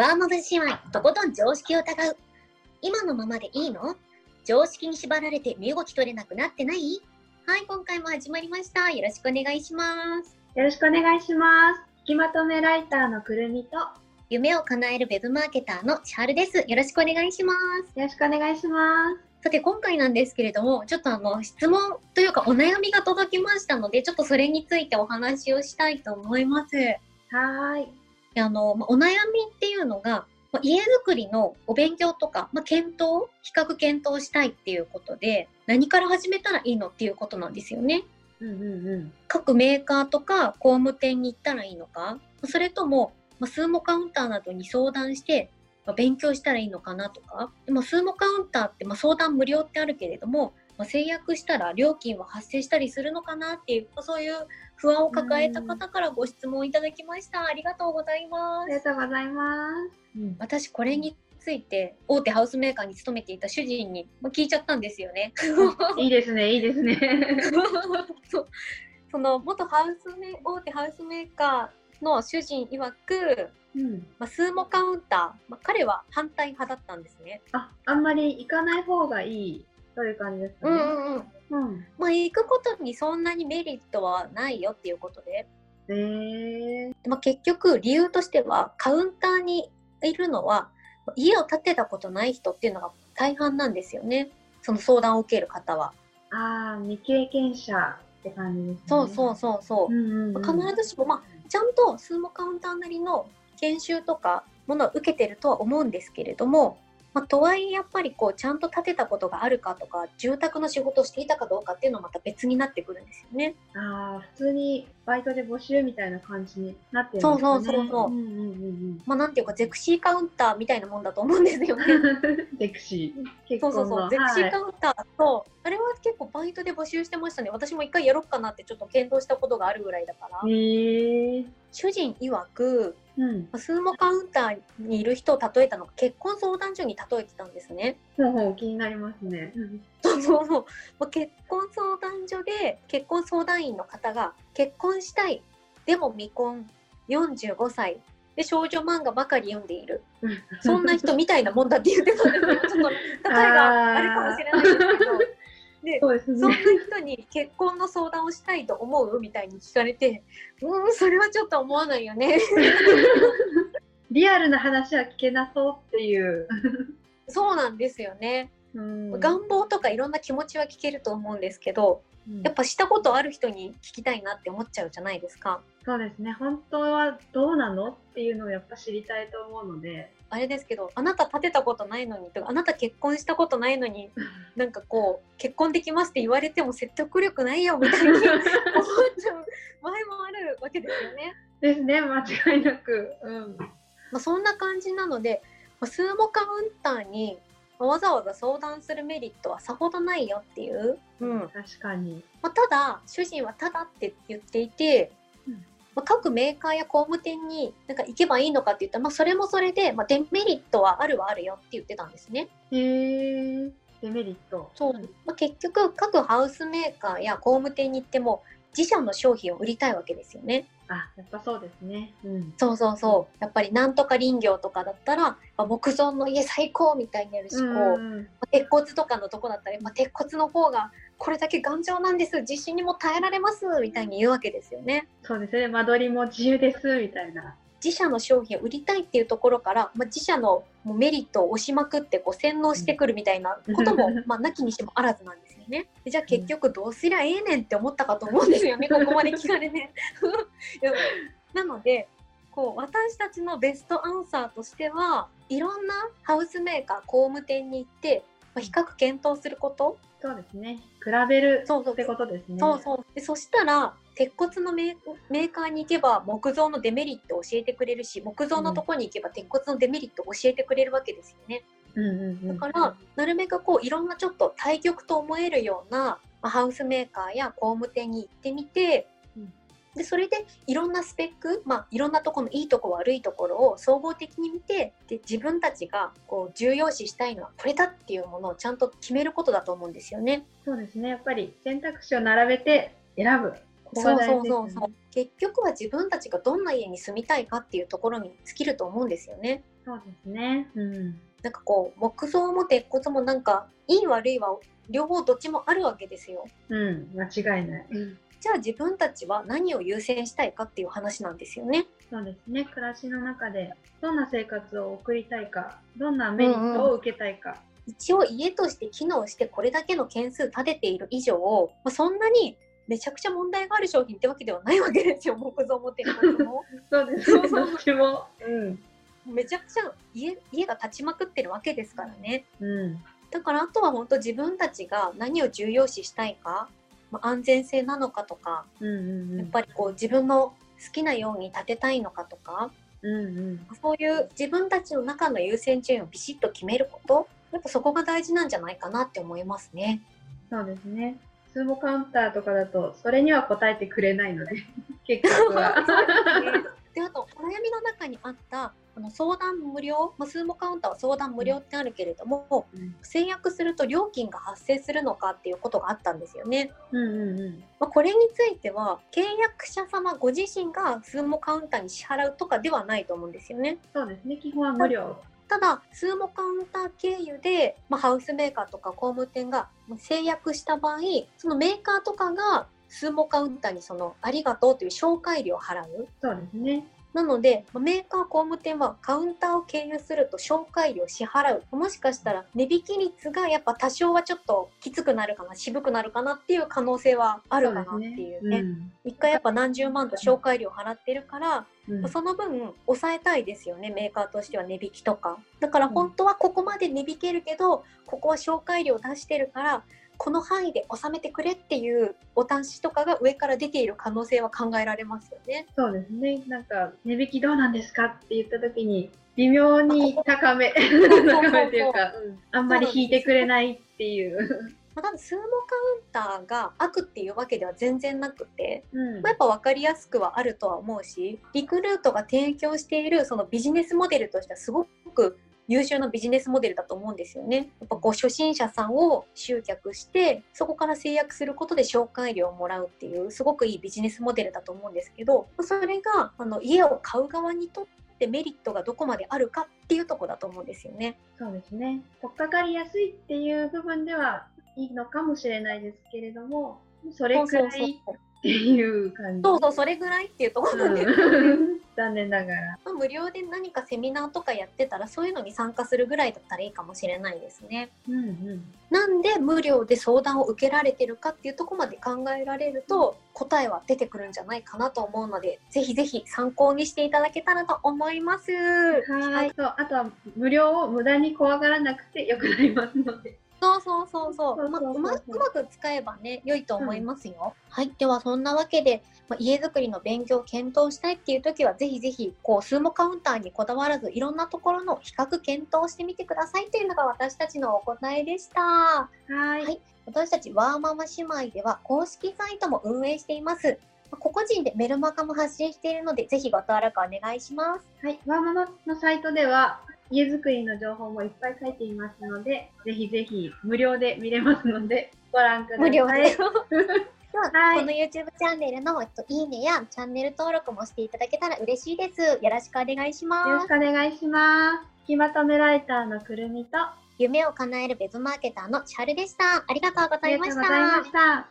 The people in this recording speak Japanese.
バーマブ姉妹、とことん常識を疑う。今のままでいいの？常識に縛られて身動き取れなくなってない？はい、今回も始まりました。よろしくお願いします。よろしくお願いします。引きまとめライターのくるみと、よ夢を叶えるウェブマーケターの千春です。よろしくお願いします。ろしくお願いします。さて、今回なんですけれども、ちょっとあの、質問というかお悩みが届きましたので、ちょっとそれについてお話をしたいと思います。はーい。であの、まあお悩みっていうのが、まあ家づくりのお勉強とか、まあ、検討、比較検討したいっていうことで、何から始めたらいいのっていうことなんですよね。うんうんうん。各メーカーとか工務店に行ったらいいのか、それとも、まあ、スーモカウンターなどに相談して、まあ勉強したらいいのかなとか、でもスーモカウンターって、まあ、相談無料ってあるけれども、まあ、制約したら料金は発生したりするのかなっていう、まあそういう不安を抱えた方からご質問いただきました。ありがとうございますあり。がとうございます。うん、私これについて大手ハウスメーカーに勤めていた主人にまあ聞いちゃったんですよね。いいですね、いいですね。そうその元ハウスメ大手ハウスメーカーの主人曰く、うん。まあ、スーモカウンター、まあ、彼は反対派だったんですね。あ、あんまり行かない方がいいという感じですかね。うんうん。うん。まあ行くことにそんなにメリットはないよっていうことで、えー。まあ、結局理由としてはカウンターにいるのは家を建てたことない人っていうのが大半なんですよね。その相談を受ける方は。あー、未経験者って感じですね。そうそうそうそう。うんうん、うん。必ずしも、まあ、ちゃんとスーモカウンターなりの研修とかものを受けてるとは思うんですけれども、まあ、とはいえやっぱりこうちゃんと建てたことがあるかとか住宅の仕事をしていたかどうかっていうのはまた別になってくるんですよね。あー、普通にバイトで募集みたいな感じになってるんですそう。そうそうそううんうんうんまあ、なんていうかゼクシーカウンターみたいなもんだと思うんですよね。うん。ゼクシー。結そうそうそう、ゼクシーカウンターと、あれは結構バイトで募集してましたね。私も一回やろうかなってちょっと検討したことがあるぐらいだから。へー。主人曰く、うん。スーモカウンターにいる人を例えたのが結婚相談所に例えてたんですね。ほうほう気になりますね。そうそうそう。まあ結婚相談所で結婚相談員の方が結婚したい。でも未婚。45歳。で少女漫画ばかり読んでいる。そんな人みたいなもんだって言ってたんですよ。ちょっと例えがあれかもしれないですけど。でそんなね。人に結婚の相談をしたいと思うみたいに聞かれて、うーん、それはちょっと思わないよね。リアルな話は聞けなそうっていう。そうなんですよね。うん願望とかいろんな気持ちは聞けると思うんですけど、やっぱしたことある人に聞きたいなって思っちゃうじゃないですか。そうですね。本当はどうなのっていうのをやっぱ知りたいと思うので。あれですけど、あなた立てたことないのにとか、あなた結婚したことないのに、なんかこう、結婚できますって言われても説得力ないよみたいに 思っちゃう場合もあるわけですよね。ですね。間違いなく。うん。まあ、そんな感じなので、まあ、スーモカウンターにまあわざわざ相談するメリットはさほどないよっていう。うん。確かに。まあ、ただ、主人はただって言っていて、うんまあ、各メーカーや工務店になんか行けばいいのかって言ったら、まあ、それもそれで、まあ、デメリットはあるはあるよって言ってたんですね。へー。デメリット。そう。まあ、結局、各ハウスメーカーや工務店に行っても、自社の商品を売りたいわけですよね。あ、やっぱそうですね。うん。そうそうそう。やっぱりなんとか林業とかだったら、まあ木造の家最高みたいになるし、こう、うん鉄骨とかのとこだったら、まあ、鉄骨の方がこれだけ頑丈なんです地震にも耐えられますみたいに言うわけですよね。そうですね。間取りも自由ですみたいな。自社の商品を売りたいっていうところから、まあ、自社のメリットを押しまくってこう洗脳してくるみたいなことも、まあ、なきにしてもあらずなんですよね。でじゃあ結局どうすりゃええねんって思ったかと思うんですよね、ここまで聞かれて。なのでこう私たちのベストアンサーとしてはいろんなハウスメーカー工務店に行って、まあ、比較検討することそうですね。比べるってことですね。そうそうでそしたら鉄骨のメーカーに行けば木造のデメリットを教えてくれるし木造のとこに行けば鉄骨のデメリットを教えてくれるわけですよね。うんうんうん。だからなるべくこういろんなちょっと対極と思えるようなまあハウスメーカーや工務店に行ってみて、うんでそれでいろんなスペック、まあ、いろんなところのいいとこ悪いところを総合的に見てで自分たちがこう重要視したいのはこれだっていうものをちゃんと決めることだと思うんですよね。そうですね。やっぱり選択肢を並べて選ぶこそうが大事ですよねそうそうそう結局は自分たちがどんな家に住みたいかっていうところに尽きると思うんですよね。そうですね。うん。なんかこう木造も鉄骨もなんかいい悪いは両方どっちもあるわけですよ。うん、間違いない。じゃあ自分たちは何を優先したいかっていう話なんですよね。そうですね。暮らしの中でどんな生活を送りたいか、どんなメリットを受けたいか。一応家として機能してこれだけの件数立てている以上、まあ、そんなにめちゃくちゃ問題がある商品ってわけではないわけですよ木造も鉄骨も。そうですね。も。うん。めちゃくちゃ家家が立ちまくってるわけですからね。うん。だからあとは本当自分たちが何を重要視したいか、まあ、安全性なのかとかうんうんうん。やっぱりこう自分の好きなように建てたいのかとかうんうん。そういう自分たちの中の優先順位をビシッと決めることやっぱそこが大事なんじゃないかなって思いますね。そうですね。スーモカウンターとかだと、それには答えてくれないので、結局は。であとお悩みの中にあったあの相談無料、まあ、スーモカウンターは相談無料ってあるけれども、うん制約すると料金が発生するのかっていうことがあったんですよね。うんうんうん。まあ、これについては契約者様ご自身がスーモカウンターに支払うとかではないと思うんですよね。そうですね。基本は無料。ただスーモカウンター経由で、まあ、ハウスメーカーとか工務店が制約した場合そのメーカーとかがスーモカウンターにそのありがとうという紹介料を払う。そうですね。なので、まあメーカー工務店はカウンターを経由すると紹介料を支払う。もしかしたら値引き率がやっぱ多少はちょっときつくなるかな、渋くなるかなっていう可能性はあるかなっていうね。うん。一回やっぱ何十万と紹介料払ってるから、うん。その分抑えたいですよねメーカーとしては値引きとか。だから本当はここまで値引けるけど、ここは紹介料出してるからこの範囲で収めてくれっていうお達しとかが上から出ている可能性は考えられますよね。そうですね。なんか、値引きどうなんですかって言ったときに、微妙に高め、高めっていうか、うんあんまり引いてくれないっていう。まあ、ただスーモカウンターが悪っていうわけでは全然なくて、うんまあ、やっぱ分かりやすくはあるとは思うしリクルートが提供しているそのビジネスモデルとしてはすごく優秀なビジネスモデルだと思うんですよね。やっぱこう初心者さんを集客してそこから制約することで紹介料をもらうっていうすごくいいビジネスモデルだと思うんですけどそれがあの家を買う側にとってメリットがどこまであるかっていうところだと思うんですよね。そうですね。取っかかりやすいっていう部分ではいいのかもしれないですけれども、それくらいそうそうそうっていう感じ。そうそうそれぐらいっていうところなんです。うん残念ながら。まあ無料で何かセミナーとかやってたらそういうのに参加するぐらいだったらいいかもしれないですね。うんうん。なんで無料で相談を受けられてるかっていうところまで考えられると答えは出てくるんじゃないかなと思うのでぜひぜひ参考にしていただけたらと思います。はい。そうあとは無料を無駄に怖がらなくてよくなりますので。そうそうそうそうそうそうそうまうまうまく使えばね良いと思いますよ。はいではそんなわけで、まあ、家づくりの勉強を検討したいっていう時はぜひぜひこうスーモカウンターにこだわらずいろんなところの比較検討してみてくださいというのが私たちのお答えでした。はい。はい私たちワーママ姉妹では公式サイトも運営しています。まあ個々人でメルマガも発信しているので、ぜひご登録お願いします。はい。ワーママのサイトでは、家づくりの情報もいっぱい書いていますので、ぜひぜひ無料で見れますので、ご覧ください。無料で。では、はいこの YouTube チャンネルの、えっと、いいねやチャンネル登録もしていただけたら嬉しいです。よろしくお願いしよろます。しくお願いします。引きまとめライターのくるみと、あ夢を叶えるベズマーケターの千春でした。ありがとうございましりがとうございまたし。た。